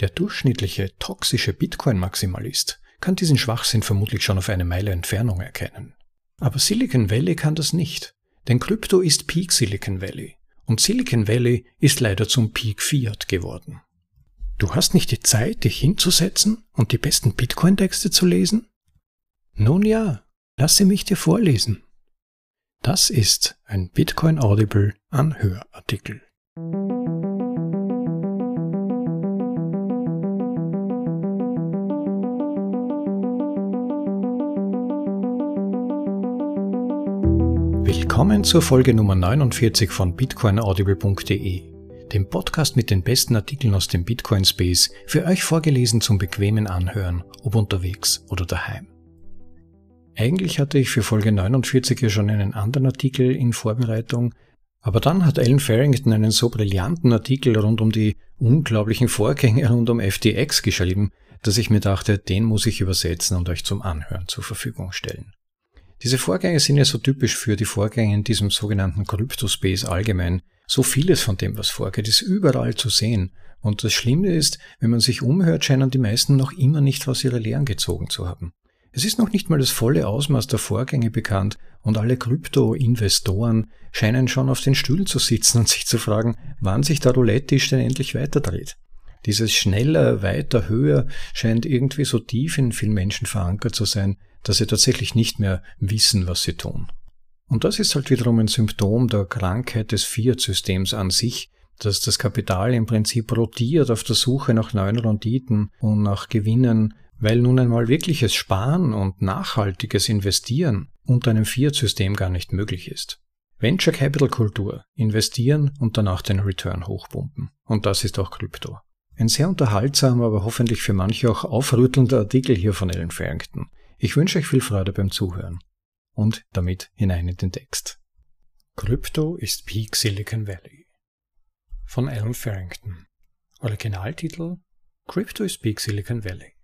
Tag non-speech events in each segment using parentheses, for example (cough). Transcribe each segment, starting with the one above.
Der durchschnittliche toxische Bitcoin-Maximalist kann diesen Schwachsinn vermutlich schon auf eine Meile Entfernung erkennen. Aber Silicon Valley kann das nicht, denn Krypto ist Peak Silicon Valley und Silicon Valley ist leider zum Peak Fiat geworden. Du hast nicht die Zeit, dich hinzusetzen und die besten Bitcoin-Texte zu lesen? Nun ja, lasse mich dir vorlesen. Das ist ein Bitcoin Audible Anhörartikel. Willkommen zur Folge Nummer 49 von bitcoinaudible.de, dem Podcast mit den besten Artikeln aus dem Bitcoin Space, für euch vorgelesen zum bequemen Anhören, ob unterwegs oder daheim. Eigentlich hatte ich für Folge 49 ja schon einen anderen Artikel in Vorbereitung, aber dann hat Alan Farrington einen so brillanten Artikel rund um die unglaublichen Vorgänge rund um FTX geschrieben, dass ich mir dachte, den muss ich übersetzen und euch zum Anhören zur Verfügung stellen. Diese Vorgänge sind ja so typisch für die Vorgänge in diesem sogenannten Cryptospace allgemein. So vieles von dem, was vorgeht, ist überall zu sehen. Und das Schlimme ist, wenn man sich umhört, scheinen die meisten noch immer nicht aus ihrer Lehren gezogen zu haben. Es ist noch nicht mal das volle Ausmaß der Vorgänge bekannt und alle Krypto-Investoren scheinen schon auf den Stühlen zu sitzen und sich zu fragen, wann sich der Roulette-Tisch denn endlich weiterdreht. Dieses schneller, weiter, höher scheint irgendwie so tief in vielen Menschen verankert zu sein, dass sie tatsächlich nicht mehr wissen, was sie tun. Und das ist halt wiederum ein Symptom der Krankheit des Fiat-Systems an sich, dass das Kapital im Prinzip rotiert auf der Suche nach neuen Renditen und nach Gewinnen, weil nun einmal wirkliches Sparen und nachhaltiges Investieren unter einem Fiat-System gar nicht möglich ist. Venture Capital Kultur, investieren und danach den Return hochpumpen. Und das ist auch Krypto. Ein sehr unterhaltsamer, aber hoffentlich für manche auch aufrüttelnder Artikel hier von Ellen Farrington. Ich wünsche euch viel Freude beim Zuhören und damit hinein in den Text. Krypto ist Peak Silicon Valley von Alan Farrington. Originaltitel Crypto is Peak Silicon Valley.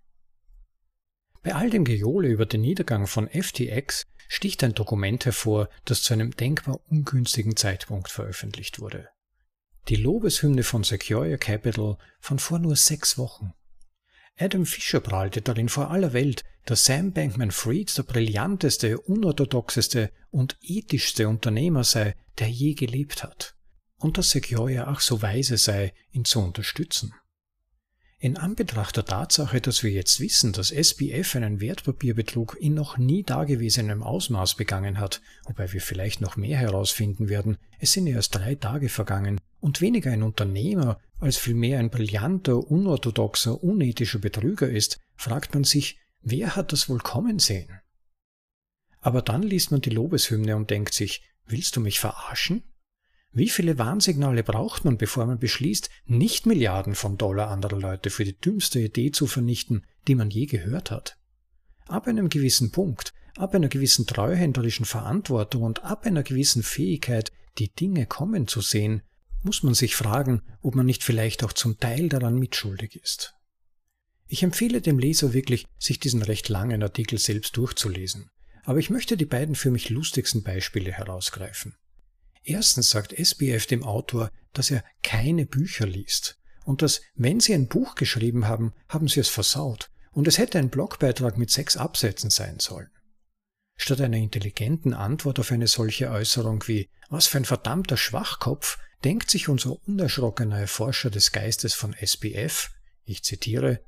Bei all dem Gejohle über den Niedergang von FTX sticht ein Dokument hervor, das zu einem denkbar ungünstigen Zeitpunkt veröffentlicht wurde. Die Lobeshymne von Sequoia Capital von vor nur sechs Wochen. Adam Fischer prahlte darin vor aller Welt, dass Sam Bankman-Fried der brillanteste, unorthodoxeste und ethischste Unternehmer sei, der je gelebt hat, und dass Sequoia auch so weise sei, ihn zu unterstützen. In Anbetracht der Tatsache, dass wir jetzt wissen, dass SBF einen Wertpapierbetrug in noch nie dagewesenem Ausmaß begangen hat, wobei wir vielleicht noch mehr herausfinden werden, es sind erst drei Tage vergangen, und weniger ein Unternehmer als vielmehr ein brillanter, unorthodoxer, unethischer Betrüger ist, fragt man sich, wer hat das wohl kommen sehen? Aber dann liest man die Lobeshymne und denkt sich, willst du mich verarschen? Wie viele Warnsignale braucht man, bevor man beschließt, nicht Milliarden von Dollar anderer Leute für die dümmste Idee zu vernichten, die man je gehört hat? Ab einem gewissen Punkt, ab einer gewissen treuhänderischen Verantwortung und ab einer gewissen Fähigkeit, die Dinge kommen zu sehen, muss man sich fragen, ob man nicht vielleicht auch zum Teil daran mitschuldig ist. Ich empfehle dem Leser wirklich, sich diesen recht langen Artikel selbst durchzulesen, aber ich möchte die beiden für mich lustigsten Beispiele herausgreifen. Erstens sagt SBF dem Autor, dass er keine Bücher liest und dass, wenn Sie ein Buch geschrieben haben, haben Sie es versaut und es hätte ein Blogbeitrag mit sechs Absätzen sein sollen. Statt einer intelligenten Antwort auf eine solche Äußerung wie Was für ein verdammter Schwachkopf denkt sich unser unerschrockener Erforscher des Geistes von SBF, ich zitiere,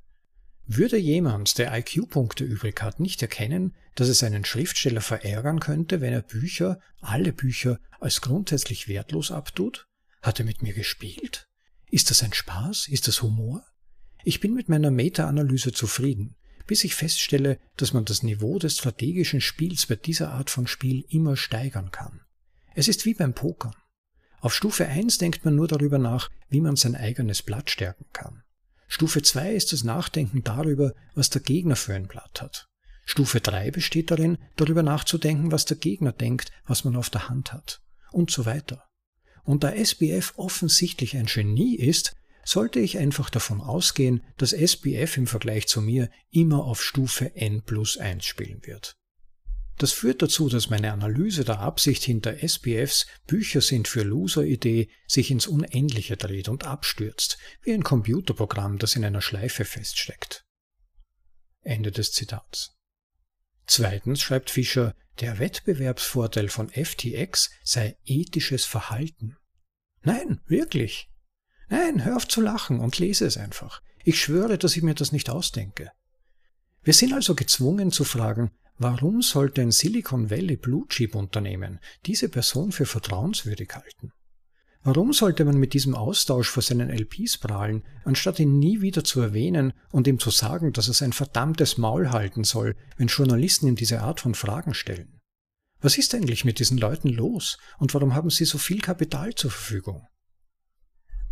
würde jemand, der IQ-Punkte übrig hat, nicht erkennen, dass es einen Schriftsteller verärgern könnte, wenn er Bücher, alle Bücher, als grundsätzlich wertlos abtut? Hat er mit mir gespielt? Ist das ein Spaß? Ist das Humor? Ich bin mit meiner Meta-Analyse zufrieden, bis ich feststelle, dass man das Niveau des strategischen Spiels bei dieser Art von Spiel immer steigern kann. Es ist wie beim Pokern. Auf Stufe 1 denkt man nur darüber nach, wie man sein eigenes Blatt stärken kann. Stufe 2 ist das Nachdenken darüber, was der Gegner für ein Blatt hat. Stufe 3 besteht darin, darüber nachzudenken, was der Gegner denkt, was man auf der Hand hat. Und so weiter. Und da SBF offensichtlich ein Genie ist, sollte ich einfach davon ausgehen, dass SBF im Vergleich zu mir immer auf Stufe N plus 1 spielen wird. Das führt dazu, dass meine Analyse der Absicht hinter SPFs Bücher sind für Loser-Idee sich ins Unendliche dreht und abstürzt, wie ein Computerprogramm, das in einer Schleife feststeckt. Ende des Zitats. Zweitens schreibt Fischer, der Wettbewerbsvorteil von FTX sei ethisches Verhalten. Nein, wirklich. Nein, hör auf zu lachen und lese es einfach. Ich schwöre, dass ich mir das nicht ausdenke. Wir sind also gezwungen zu fragen, warum sollte ein Silicon Valley Blue Chip Unternehmen diese Person für vertrauenswürdig halten? Warum sollte man mit diesem Austausch vor seinen LPs prahlen, anstatt ihn nie wieder zu erwähnen und ihm zu sagen, dass er sein verdammtes Maul halten soll, wenn Journalisten ihm diese Art von Fragen stellen? Was ist eigentlich mit diesen Leuten los und warum haben sie so viel Kapital zur Verfügung?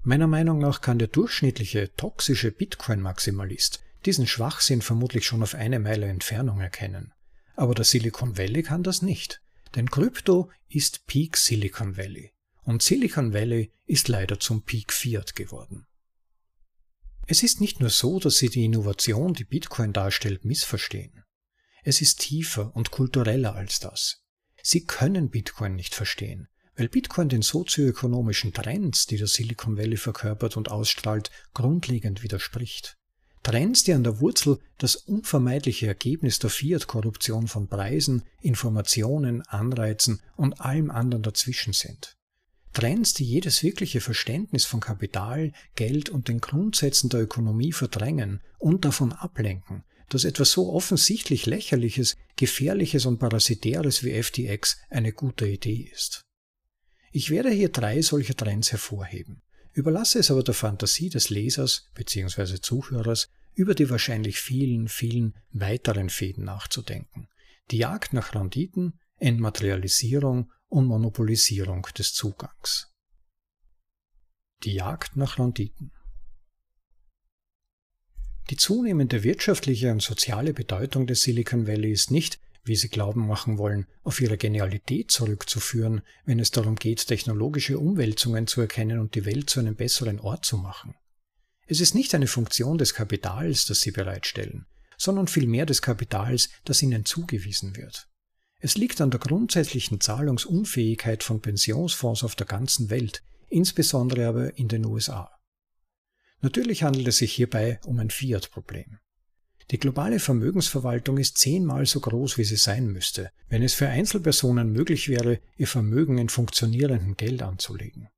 Meiner Meinung nach kann der durchschnittliche, toxische Bitcoin-Maximalist diesen Schwachsinn vermutlich schon auf eine Meile Entfernung erkennen. Aber der Silicon Valley kann das nicht, denn Krypto ist Peak Silicon Valley und Silicon Valley ist leider zum Peak Fiat geworden. Es ist nicht nur so, dass sie die Innovation, die Bitcoin darstellt, missverstehen. Es ist tiefer und kultureller als das. Sie können Bitcoin nicht verstehen, weil Bitcoin den sozioökonomischen Trends, die der Silicon Valley verkörpert und ausstrahlt, grundlegend widerspricht. Trends, die an der Wurzel das unvermeidliche Ergebnis der Fiat-Korruption von Preisen, Informationen, Anreizen und allem anderen dazwischen sind. Trends, die jedes wirkliche Verständnis von Kapital, Geld und den Grundsätzen der Ökonomie verdrängen und davon ablenken, dass etwas so offensichtlich Lächerliches, Gefährliches und Parasitäres wie FTX eine gute Idee ist. Ich werde hier drei solcher Trends hervorheben, überlasse es aber der Fantasie des Lesers bzw. Zuhörers, über die wahrscheinlich vielen, vielen weiteren Fäden nachzudenken. Die Jagd nach Renditen, Entmaterialisierung und Monopolisierung des Zugangs. Die Jagd nach Renditen. Die zunehmende wirtschaftliche und soziale Bedeutung des Silicon Valley ist nicht, wie sie glauben machen wollen, auf ihre Genialität zurückzuführen, wenn es darum geht, technologische Umwälzungen zu erkennen und die Welt zu einem besseren Ort zu machen. Es ist nicht eine Funktion des Kapitals, das sie bereitstellen, sondern vielmehr des Kapitals, das ihnen zugewiesen wird. Es liegt an der grundsätzlichen Zahlungsunfähigkeit von Pensionsfonds auf der ganzen Welt, insbesondere aber in den USA. Natürlich handelt es sich hierbei um ein Fiat-Problem. Die globale Vermögensverwaltung ist zehnmal so groß, wie sie sein müsste, wenn es für Einzelpersonen möglich wäre, ihr Vermögen in funktionierendem Geld anzulegen.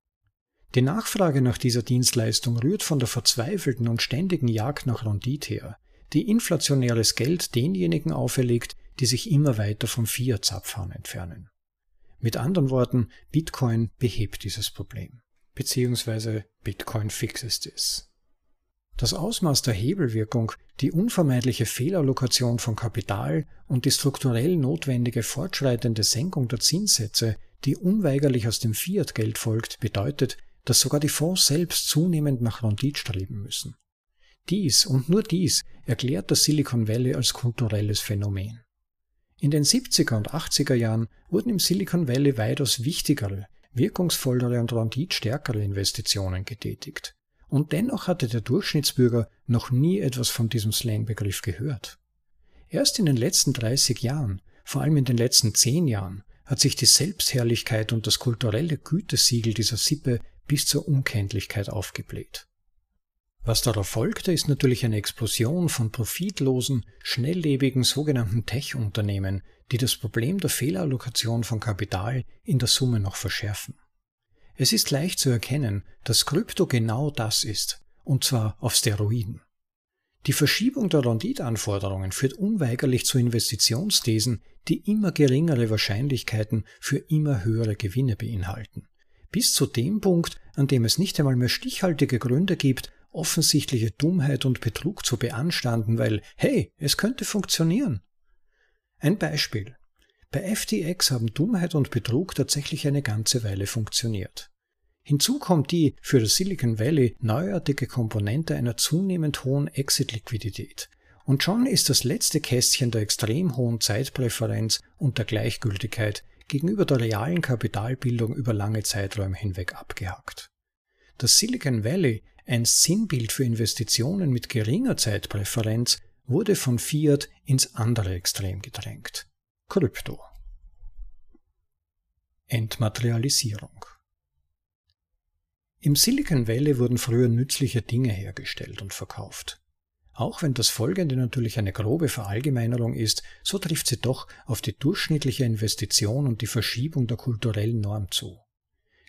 Die Nachfrage nach dieser Dienstleistung rührt von der verzweifelten und ständigen Jagd nach Rendite her, die inflationäres Geld denjenigen auferlegt, die sich immer weiter vom Fiat-Zapfhahn entfernen. Mit anderen Worten, Bitcoin behebt dieses Problem, beziehungsweise Bitcoin fixes this. Das Ausmaß der Hebelwirkung, die unvermeidliche Fehlallokation von Kapital und die strukturell notwendige fortschreitende Senkung der Zinssätze, die unweigerlich aus dem Fiat-Geld folgt, bedeutet, dass sogar die Fonds selbst zunehmend nach Rendite streben müssen. Dies und nur dies erklärt das Silicon Valley als kulturelles Phänomen. In den 70er und 80er Jahren wurden im Silicon Valley weitaus wichtigere, wirkungsvollere und renditstärkere Investitionen getätigt. Und dennoch hatte der Durchschnittsbürger noch nie etwas von diesem Slangbegriff gehört. Erst in den letzten 30 Jahren, vor allem in den letzten 10 Jahren, hat sich die Selbstherrlichkeit und das kulturelle Gütesiegel dieser Sippe bis zur Unkenntlichkeit aufgebläht. Was darauf folgte, ist natürlich eine Explosion von profitlosen, schnelllebigen sogenannten Tech-Unternehmen, die das Problem der Fehlallokation von Kapital in der Summe noch verschärfen. Es ist leicht zu erkennen, dass Krypto genau das ist, und zwar auf Steroiden. Die Verschiebung der Renditanforderungen führt unweigerlich zu Investitionsthesen, die immer geringere Wahrscheinlichkeiten für immer höhere Gewinne beinhalten. Bis zu dem Punkt, an dem es nicht einmal mehr stichhaltige Gründe gibt, offensichtliche Dummheit und Betrug zu beanstanden, weil, hey, es könnte funktionieren. Ein Beispiel. Bei FTX haben Dummheit und Betrug tatsächlich eine ganze Weile funktioniert. Hinzu kommt die für das Silicon Valley neuartige Komponente einer zunehmend hohen Exit-Liquidität. Und schon ist das letzte Kästchen der extrem hohen Zeitpräferenz und der Gleichgültigkeit gegenüber der realen Kapitalbildung über lange Zeiträume hinweg abgehakt. Das Silicon Valley, ein Sinnbild für Investitionen mit geringer Zeitpräferenz, wurde von Fiat ins andere Extrem gedrängt. Krypto. Entmaterialisierung. Im Silicon Valley wurden früher nützliche Dinge hergestellt und verkauft. Auch wenn das Folgende natürlich eine grobe Verallgemeinerung ist, so trifft sie doch auf die durchschnittliche Investition und die Verschiebung der kulturellen Norm zu.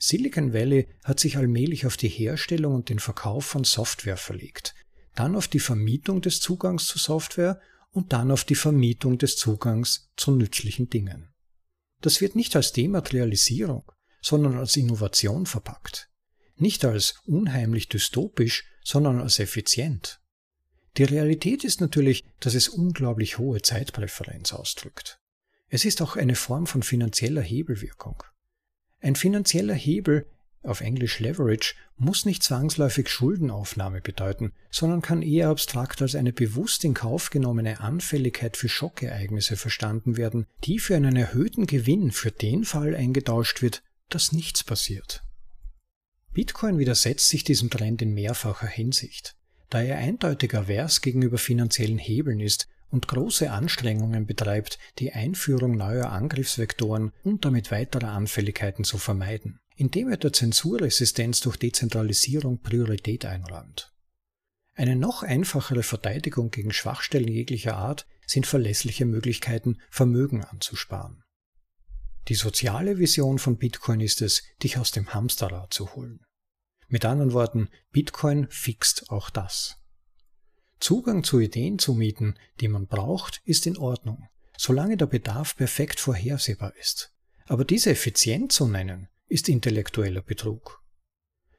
Silicon Valley hat sich allmählich auf die Herstellung und den Verkauf von Software verlegt, dann auf die Vermietung des Zugangs zu Software und dann auf die Vermietung des Zugangs zu nützlichen Dingen. Das wird nicht als Dematerialisierung, sondern als Innovation verpackt. Nicht als unheimlich dystopisch, sondern als effizient. Die Realität ist natürlich, dass es unglaublich hohe Zeitpräferenz ausdrückt. Es ist auch eine Form von finanzieller Hebelwirkung. Ein finanzieller Hebel, auf Englisch Leverage, muss nicht zwangsläufig Schuldenaufnahme bedeuten, sondern kann eher abstrakt als eine bewusst in Kauf genommene Anfälligkeit für Schockereignisse verstanden werden, die für einen erhöhten Gewinn für den Fall eingetauscht wird, dass nichts passiert. Bitcoin widersetzt sich diesem Trend in mehrfacher Hinsicht da er eindeutig avers gegenüber finanziellen Hebeln ist und große Anstrengungen betreibt, die Einführung neuer Angriffsvektoren und damit weiterer Anfälligkeiten zu vermeiden, indem er der Zensurresistenz durch Dezentralisierung Priorität einräumt. Eine noch einfachere Verteidigung gegen Schwachstellen jeglicher Art sind verlässliche Möglichkeiten, Vermögen anzusparen. Die soziale Vision von Bitcoin ist es, dich aus dem Hamsterrad zu holen. Mit anderen Worten, Bitcoin fixt auch das. Zugang zu Ideen zu mieten, die man braucht, ist in Ordnung, solange der Bedarf perfekt vorhersehbar ist. Aber diese effizient zu nennen, ist intellektueller Betrug.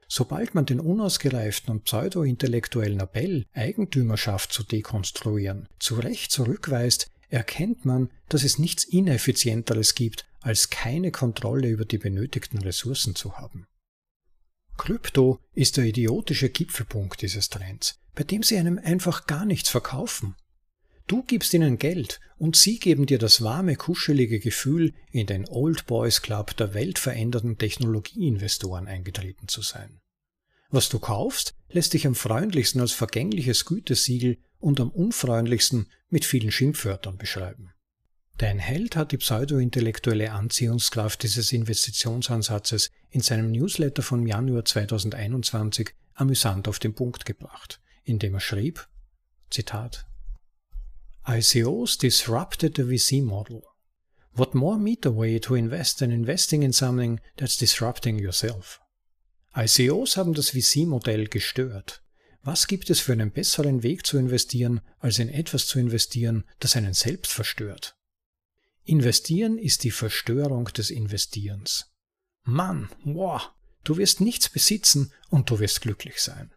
Sobald man den unausgereiften und pseudo-intellektuellen Appell, Eigentümerschaft zu dekonstruieren, zu Recht zurückweist, erkennt man, dass es nichts Ineffizienteres gibt, als keine Kontrolle über die benötigten Ressourcen zu haben. Krypto ist der idiotische Gipfelpunkt dieses Trends, bei dem sie einem einfach gar nichts verkaufen. Du gibst ihnen Geld und sie geben dir das warme, kuschelige Gefühl, in den Old Boys Club der weltverändernden Technologieinvestoren eingetreten zu sein. Was du kaufst, lässt dich am freundlichsten als vergängliches Gütesiegel und am unfreundlichsten mit vielen Schimpfwörtern beschreiben. Dein Held hat die pseudo-intellektuelle Anziehungskraft dieses Investitionsansatzes in seinem Newsletter vom Januar 2021 amüsant auf den Punkt gebracht, indem er schrieb, Zitat, ICOs disrupted the VC model. What more meter way to invest than investing in something that's disrupting yourself? ICOs haben das VC-Modell gestört. Was gibt es für einen besseren Weg zu investieren, als in etwas zu investieren, das einen selbst verstört? Investieren ist die Verstörung des Investierens. Mann, wow, du wirst nichts besitzen und du wirst glücklich sein.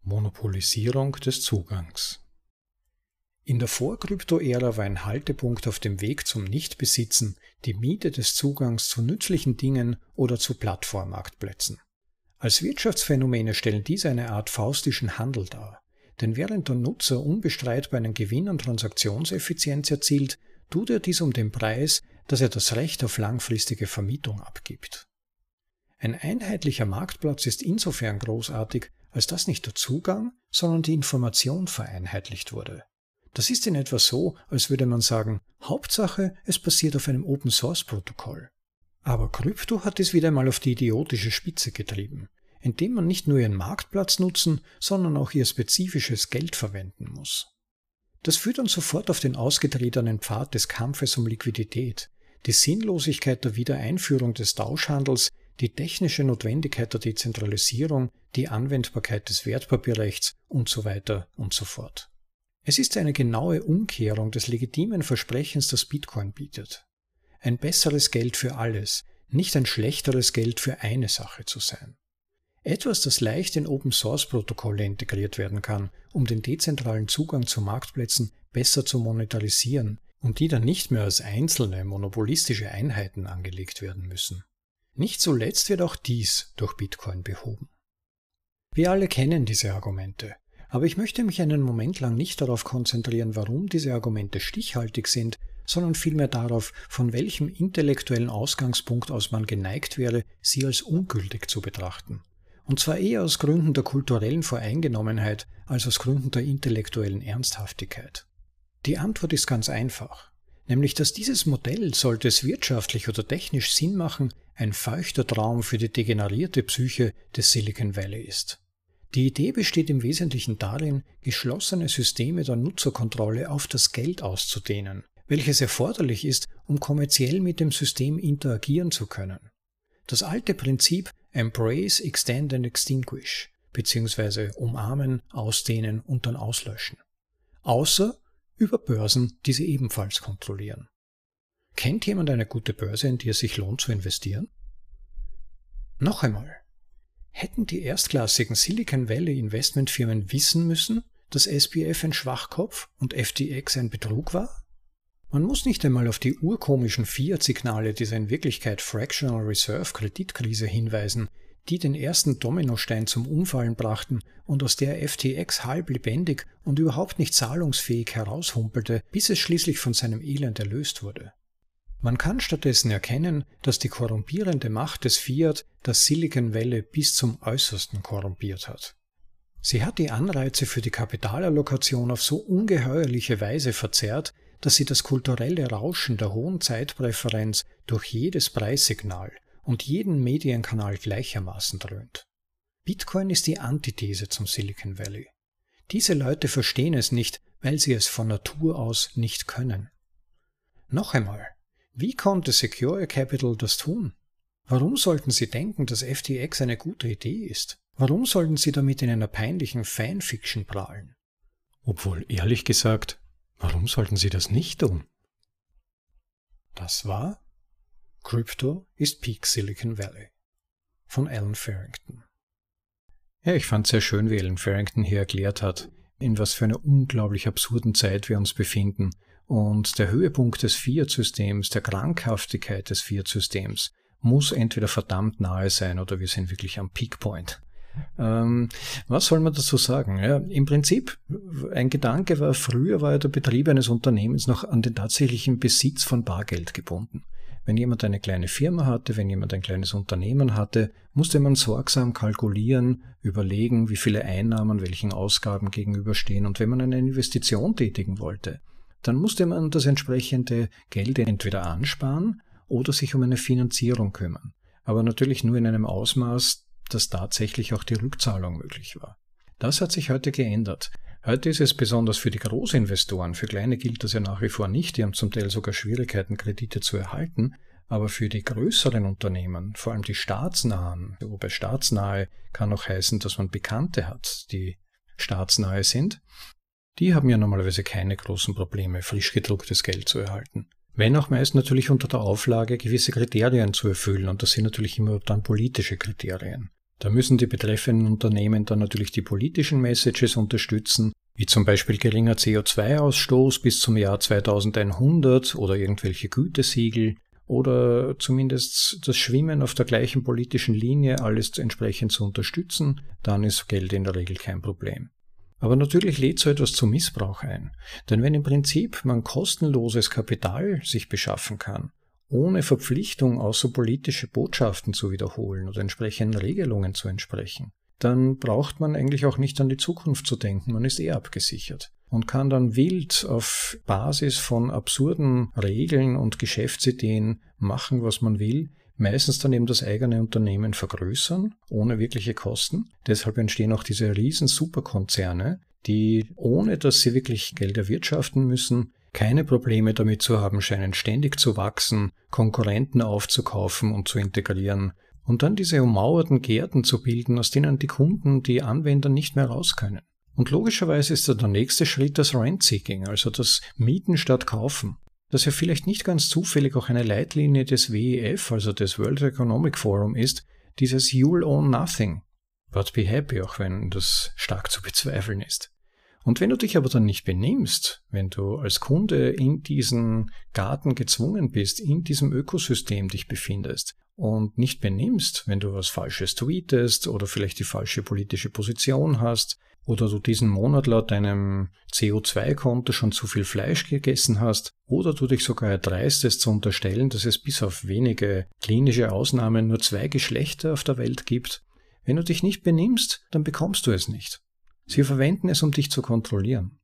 Monopolisierung des Zugangs. In der Vorkrypto-Ära war ein Haltepunkt auf dem Weg zum Nichtbesitzen die Miete des Zugangs zu nützlichen Dingen oder zu Plattformmarktplätzen. Als Wirtschaftsphänomene stellen diese eine Art faustischen Handel dar, denn während der Nutzer unbestreitbar einen Gewinn an Transaktionseffizienz erzielt, tut er dies um den Preis, dass er das Recht auf langfristige Vermietung abgibt. Ein einheitlicher Marktplatz ist insofern großartig, als dass nicht der Zugang, sondern die Information vereinheitlicht wurde. Das ist in etwa so, als würde man sagen, Hauptsache, es basiert auf einem Open-Source-Protokoll. Aber Krypto hat es wieder einmal auf die idiotische Spitze getrieben, indem man nicht nur ihren Marktplatz nutzen, sondern auch ihr spezifisches Geld verwenden muss. Das führt uns sofort auf den ausgetretenen Pfad des Kampfes um Liquidität, die Sinnlosigkeit der Wiedereinführung des Tauschhandels, die technische Notwendigkeit der Dezentralisierung, die Anwendbarkeit des Wertpapierrechts und so weiter und so fort. Es ist eine genaue Umkehrung des legitimen Versprechens, das Bitcoin bietet. Ein besseres Geld für alles, nicht ein schlechteres Geld für eine Sache zu sein. Etwas, das leicht in Open-Source-Protokolle integriert werden kann, um den dezentralen Zugang zu Marktplätzen besser zu monetarisieren und die dann nicht mehr als einzelne monopolistische Einheiten angelegt werden müssen. Nicht zuletzt wird auch dies durch Bitcoin behoben. Wir alle kennen diese Argumente, aber ich möchte mich einen Moment lang nicht darauf konzentrieren, warum diese Argumente stichhaltig sind, sondern vielmehr darauf, von welchem intellektuellen Ausgangspunkt aus man geneigt wäre, sie als ungültig zu betrachten und zwar eher aus Gründen der kulturellen Voreingenommenheit als aus Gründen der intellektuellen Ernsthaftigkeit. Die Antwort ist ganz einfach, nämlich dass dieses Modell, sollte es wirtschaftlich oder technisch Sinn machen, ein feuchter Traum für die degenerierte Psyche des Silicon Valley ist. Die Idee besteht im Wesentlichen darin, geschlossene Systeme der Nutzerkontrolle auf das Geld auszudehnen, welches erforderlich ist, um kommerziell mit dem System interagieren zu können. Das alte Prinzip Embrace, Extend and Extinguish bzw. umarmen, ausdehnen und dann auslöschen. Außer über Börsen, die sie ebenfalls kontrollieren. Kennt jemand eine gute Börse, in die es sich lohnt zu investieren? Noch einmal. Hätten die erstklassigen Silicon Valley Investmentfirmen wissen müssen, dass SBF ein Schwachkopf und FTX ein Betrug war? Man muss nicht einmal auf die urkomischen Fiat-Signale dieser in Wirklichkeit Fractional Reserve Kreditkrise hinweisen, die den ersten Dominostein zum Umfallen brachten und aus der FTX halb lebendig und überhaupt nicht zahlungsfähig heraushumpelte, bis es schließlich von seinem Elend erlöst wurde. Man kann stattdessen erkennen, dass die korrumpierende Macht des Fiat das Silicon Valley bis zum äußersten korrumpiert hat. Sie hat die Anreize für die Kapitalallokation auf so ungeheuerliche Weise verzerrt, dass sie das kulturelle Rauschen der hohen Zeitpräferenz durch jedes Preissignal und jeden Medienkanal gleichermaßen dröhnt. Bitcoin ist die Antithese zum Silicon Valley. Diese Leute verstehen es nicht, weil sie es von Natur aus nicht können. Noch einmal, wie konnte Secure Capital das tun? Warum sollten sie denken, dass FTX eine gute Idee ist? Warum sollten sie damit in einer peinlichen Fanfiction prahlen? Obwohl, ehrlich gesagt, Warum sollten Sie das nicht tun? Das war Crypto ist Peak Silicon Valley von Alan Farrington. Ja, ich fand sehr schön, wie Alan Farrington hier erklärt hat, in was für einer unglaublich absurden Zeit wir uns befinden und der Höhepunkt des Fiat-Systems, der Krankhaftigkeit des Fiat-Systems muss entweder verdammt nahe sein oder wir sind wirklich am Peakpoint. Ähm, was soll man dazu sagen? Ja, Im Prinzip, ein Gedanke war, früher war ja der Betrieb eines Unternehmens noch an den tatsächlichen Besitz von Bargeld gebunden. Wenn jemand eine kleine Firma hatte, wenn jemand ein kleines Unternehmen hatte, musste man sorgsam kalkulieren, überlegen, wie viele Einnahmen welchen Ausgaben gegenüberstehen. Und wenn man eine Investition tätigen wollte, dann musste man das entsprechende Geld entweder ansparen oder sich um eine Finanzierung kümmern. Aber natürlich nur in einem Ausmaß, dass tatsächlich auch die Rückzahlung möglich war. Das hat sich heute geändert. Heute ist es besonders für die Großinvestoren, für kleine gilt das ja nach wie vor nicht, die haben zum Teil sogar Schwierigkeiten, Kredite zu erhalten, aber für die größeren Unternehmen, vor allem die staatsnahen, wobei staatsnahe kann auch heißen, dass man Bekannte hat, die staatsnahe sind, die haben ja normalerweise keine großen Probleme, frisch gedrucktes Geld zu erhalten. Wenn auch meist natürlich unter der Auflage, gewisse Kriterien zu erfüllen, und das sind natürlich immer dann politische Kriterien. Da müssen die betreffenden Unternehmen dann natürlich die politischen Messages unterstützen, wie zum Beispiel geringer CO2-Ausstoß bis zum Jahr 2100 oder irgendwelche Gütesiegel oder zumindest das Schwimmen auf der gleichen politischen Linie alles entsprechend zu unterstützen, dann ist Geld in der Regel kein Problem. Aber natürlich lädt so etwas zu Missbrauch ein. Denn wenn im Prinzip man kostenloses Kapital sich beschaffen kann, ohne Verpflichtung außer politische Botschaften zu wiederholen oder entsprechenden Regelungen zu entsprechen, dann braucht man eigentlich auch nicht an die Zukunft zu denken, man ist eh abgesichert und kann dann wild auf Basis von absurden Regeln und Geschäftsideen machen, was man will, meistens dann eben das eigene Unternehmen vergrößern, ohne wirkliche Kosten. Deshalb entstehen auch diese riesen Superkonzerne, die, ohne dass sie wirklich Geld erwirtschaften müssen, keine Probleme damit zu haben scheinen, ständig zu wachsen, Konkurrenten aufzukaufen und zu integrieren und dann diese ummauerten Gärten zu bilden, aus denen die Kunden, die Anwender nicht mehr raus können. Und logischerweise ist dann der nächste Schritt das Rent-Seeking, also das Mieten statt Kaufen das ja vielleicht nicht ganz zufällig auch eine Leitlinie des WEF, also des World Economic Forum ist, dieses You'll own nothing, but be happy, auch wenn das stark zu bezweifeln ist. Und wenn du dich aber dann nicht benimmst, wenn du als Kunde in diesen Garten gezwungen bist, in diesem Ökosystem dich befindest und nicht benimmst, wenn du was Falsches tweetest oder vielleicht die falsche politische Position hast oder du diesen Monat laut deinem CO2-Konto schon zu viel Fleisch gegessen hast oder du dich sogar erdreistest zu unterstellen, dass es bis auf wenige klinische Ausnahmen nur zwei Geschlechter auf der Welt gibt. Wenn du dich nicht benimmst, dann bekommst du es nicht. Sie verwenden es, um dich zu kontrollieren.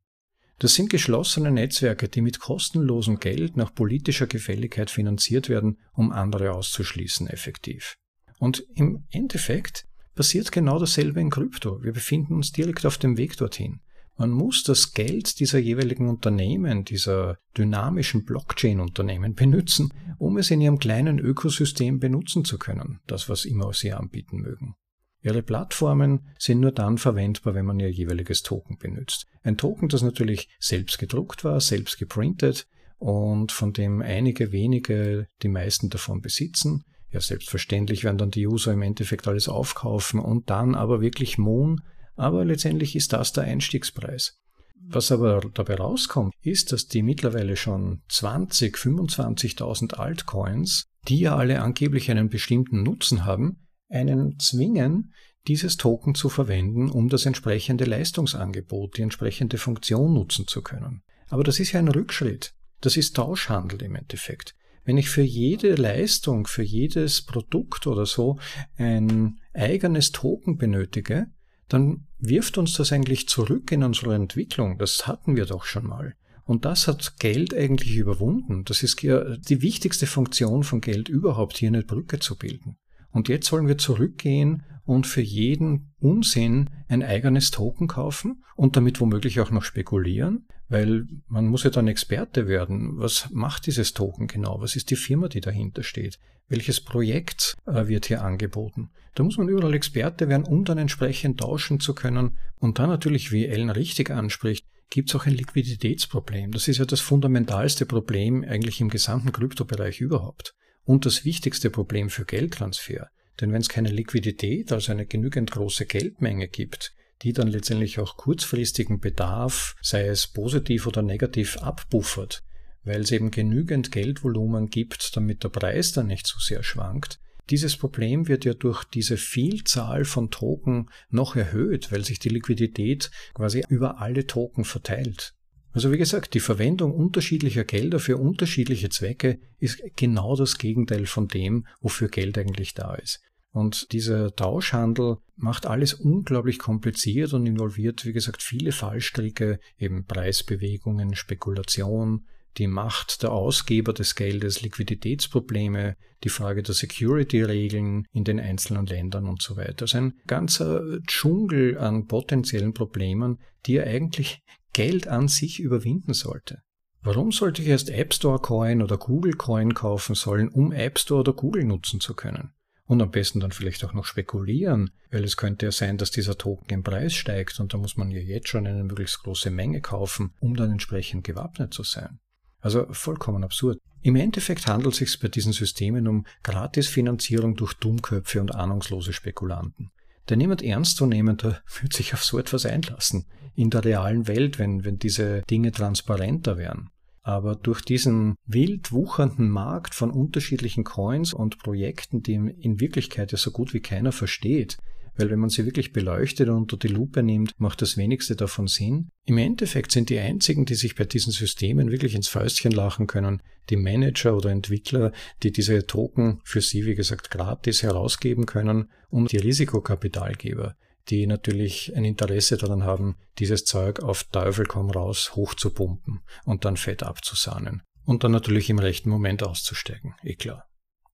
Das sind geschlossene Netzwerke, die mit kostenlosem Geld nach politischer Gefälligkeit finanziert werden, um andere auszuschließen effektiv. Und im Endeffekt passiert genau dasselbe in Krypto. Wir befinden uns direkt auf dem Weg dorthin. Man muss das Geld dieser jeweiligen Unternehmen, dieser dynamischen Blockchain-Unternehmen benutzen, um es in ihrem kleinen Ökosystem benutzen zu können, das was immer sie anbieten mögen. Ihre Plattformen sind nur dann verwendbar, wenn man ihr jeweiliges Token benutzt. Ein Token, das natürlich selbst gedruckt war, selbst geprintet und von dem einige wenige die meisten davon besitzen. Ja, selbstverständlich werden dann die User im Endeffekt alles aufkaufen und dann aber wirklich Moon aber letztendlich ist das der Einstiegspreis. Was aber dabei rauskommt, ist, dass die mittlerweile schon 20, 25.000 Altcoins, die ja alle angeblich einen bestimmten Nutzen haben, einen zwingen, dieses Token zu verwenden, um das entsprechende Leistungsangebot, die entsprechende Funktion nutzen zu können. Aber das ist ja ein Rückschritt. Das ist Tauschhandel im Endeffekt. Wenn ich für jede Leistung, für jedes Produkt oder so ein eigenes Token benötige, dann wirft uns das eigentlich zurück in unsere Entwicklung. Das hatten wir doch schon mal. Und das hat Geld eigentlich überwunden. Das ist die wichtigste Funktion von Geld überhaupt, hier eine Brücke zu bilden. Und jetzt sollen wir zurückgehen und für jeden Unsinn ein eigenes Token kaufen und damit womöglich auch noch spekulieren, weil man muss ja dann Experte werden. Was macht dieses Token genau? Was ist die Firma, die dahinter steht? Welches Projekt äh, wird hier angeboten? Da muss man überall Experte werden, um dann entsprechend tauschen zu können. Und dann natürlich, wie Ellen richtig anspricht, gibt es auch ein Liquiditätsproblem. Das ist ja das fundamentalste Problem eigentlich im gesamten Kryptobereich überhaupt. Und das wichtigste Problem für Geldtransfer. Denn wenn es keine Liquidität, also eine genügend große Geldmenge gibt, die dann letztendlich auch kurzfristigen Bedarf, sei es positiv oder negativ, abbuffert, weil es eben genügend Geldvolumen gibt, damit der Preis dann nicht so sehr schwankt. Dieses Problem wird ja durch diese Vielzahl von Token noch erhöht, weil sich die Liquidität quasi über alle Token verteilt. Also wie gesagt, die Verwendung unterschiedlicher Gelder für unterschiedliche Zwecke ist genau das Gegenteil von dem, wofür Geld eigentlich da ist. Und dieser Tauschhandel macht alles unglaublich kompliziert und involviert, wie gesagt, viele Fallstricke, eben Preisbewegungen, Spekulation, die Macht der Ausgeber des Geldes, Liquiditätsprobleme, die Frage der Security-Regeln in den einzelnen Ländern und so weiter. Also ein ganzer Dschungel an potenziellen Problemen, die er eigentlich Geld an sich überwinden sollte. Warum sollte ich erst App Store Coin oder Google Coin kaufen sollen, um App Store oder Google nutzen zu können? Und am besten dann vielleicht auch noch spekulieren, weil es könnte ja sein, dass dieser Token im Preis steigt und da muss man ja jetzt schon eine möglichst große Menge kaufen, um dann entsprechend gewappnet zu sein. Also vollkommen absurd. Im Endeffekt handelt es sich bei diesen Systemen um Gratisfinanzierung durch Dummköpfe und ahnungslose Spekulanten. Denn niemand ernstzunehmender (laughs) wird sich auf so etwas einlassen. In der realen Welt, wenn, wenn diese Dinge transparenter wären. Aber durch diesen wild wuchernden Markt von unterschiedlichen Coins und Projekten, die in Wirklichkeit ja so gut wie keiner versteht, weil wenn man sie wirklich beleuchtet und unter die Lupe nimmt, macht das wenigste davon Sinn. Im Endeffekt sind die einzigen, die sich bei diesen Systemen wirklich ins Fäustchen lachen können, die Manager oder Entwickler, die diese Token für sie, wie gesagt, gratis herausgeben können und die Risikokapitalgeber, die natürlich ein Interesse daran haben, dieses Zeug auf Teufel komm raus hochzupumpen und dann fett abzusahnen und dann natürlich im rechten Moment auszusteigen, eh klar.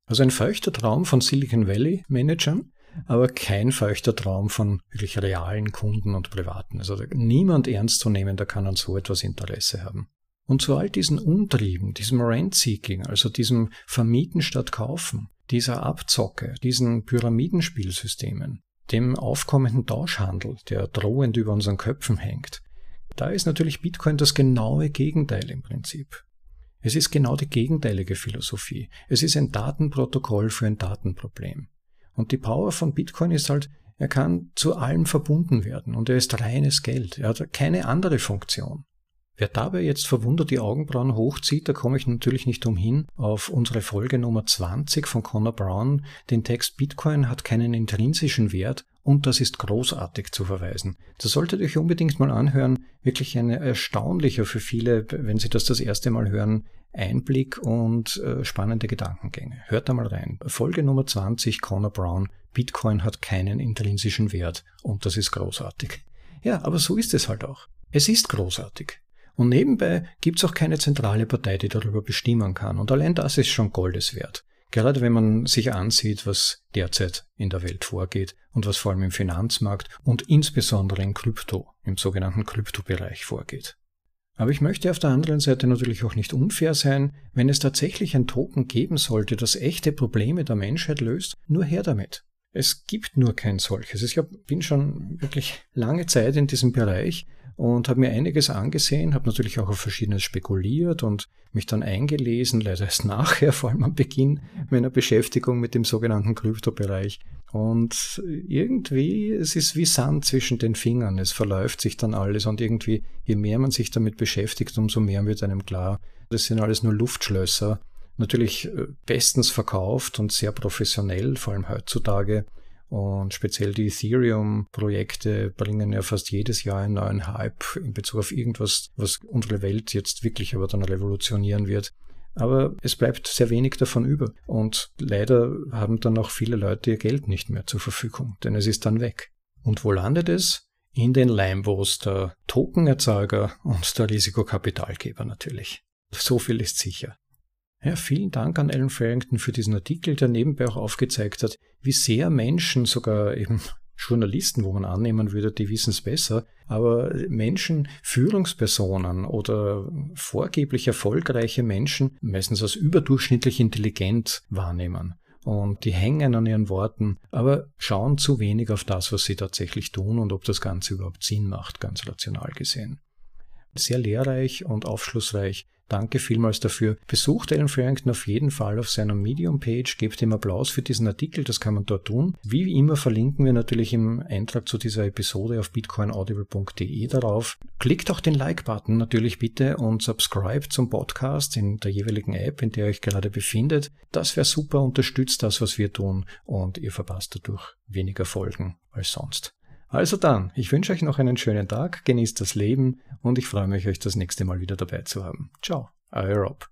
Also ein feuchter Traum von Silicon Valley Managern, aber kein feuchter Traum von wirklich realen Kunden und Privaten. Also niemand ernst zu nehmen, der kann an so etwas Interesse haben. Und zu all diesen Umtrieben, diesem Rent-Seeking, also diesem Vermieten statt Kaufen, dieser Abzocke, diesen Pyramidenspielsystemen, dem aufkommenden Tauschhandel, der drohend über unseren Köpfen hängt, da ist natürlich Bitcoin das genaue Gegenteil im Prinzip. Es ist genau die gegenteilige Philosophie. Es ist ein Datenprotokoll für ein Datenproblem. Und die Power von Bitcoin ist halt, er kann zu allem verbunden werden und er ist reines Geld. Er hat keine andere Funktion. Wer dabei jetzt verwundert die Augenbrauen hochzieht, da komme ich natürlich nicht umhin, auf unsere Folge Nummer 20 von Connor Brown, den Text Bitcoin hat keinen intrinsischen Wert und das ist großartig zu verweisen. Das solltet ihr euch unbedingt mal anhören. Wirklich ein erstaunlicher für viele, wenn sie das das erste Mal hören, Einblick und äh, spannende Gedankengänge. Hört da mal rein. Folge Nummer 20, Connor Brown, Bitcoin hat keinen intrinsischen Wert und das ist großartig. Ja, aber so ist es halt auch. Es ist großartig. Und nebenbei gibt es auch keine zentrale Partei, die darüber bestimmen kann. Und allein das ist schon Goldes wert. Gerade wenn man sich ansieht, was derzeit in der Welt vorgeht und was vor allem im Finanzmarkt und insbesondere in Krypto, im sogenannten Kryptobereich vorgeht. Aber ich möchte auf der anderen Seite natürlich auch nicht unfair sein, wenn es tatsächlich ein Token geben sollte, das echte Probleme der Menschheit löst, nur her damit. Es gibt nur kein solches. Ich bin schon wirklich lange Zeit in diesem Bereich und habe mir einiges angesehen, habe natürlich auch auf Verschiedenes spekuliert und mich dann eingelesen, leider erst (laughs) nachher, vor allem am Beginn meiner Beschäftigung mit dem sogenannten Kryptobereich. Und irgendwie, es ist wie Sand zwischen den Fingern, es verläuft sich dann alles und irgendwie, je mehr man sich damit beschäftigt, umso mehr wird einem klar, das sind alles nur Luftschlösser, natürlich äh, bestens verkauft und sehr professionell, vor allem heutzutage und speziell die Ethereum-Projekte bringen ja fast jedes Jahr einen neuen Hype in Bezug auf irgendwas, was unsere Welt jetzt wirklich aber dann revolutionieren wird. Aber es bleibt sehr wenig davon über. Und leider haben dann auch viele Leute ihr Geld nicht mehr zur Verfügung, denn es ist dann weg. Und wo landet es? In den Lambos der Tokenerzeuger und der Risikokapitalgeber natürlich. So viel ist sicher. Ja, vielen Dank an Alan Farrington für diesen Artikel, der nebenbei auch aufgezeigt hat, wie sehr Menschen, sogar eben (laughs) Journalisten, wo man annehmen würde, die wissen es besser, aber Menschen, Führungspersonen oder vorgeblich erfolgreiche Menschen meistens als überdurchschnittlich intelligent wahrnehmen. Und die hängen an ihren Worten, aber schauen zu wenig auf das, was sie tatsächlich tun und ob das Ganze überhaupt Sinn macht, ganz rational gesehen. Sehr lehrreich und aufschlussreich Danke vielmals dafür. Besucht Alan Farrington auf jeden Fall auf seiner Medium-Page, gebt ihm Applaus für diesen Artikel, das kann man dort tun. Wie immer verlinken wir natürlich im Eintrag zu dieser Episode auf bitcoinaudible.de darauf. Klickt auch den Like-Button natürlich bitte und subscribe zum Podcast in der jeweiligen App, in der ihr euch gerade befindet. Das wäre super, unterstützt das, was wir tun und ihr verpasst dadurch weniger Folgen als sonst. Also dann, ich wünsche euch noch einen schönen Tag, genießt das Leben und ich freue mich, euch das nächste Mal wieder dabei zu haben. Ciao, euer Rob.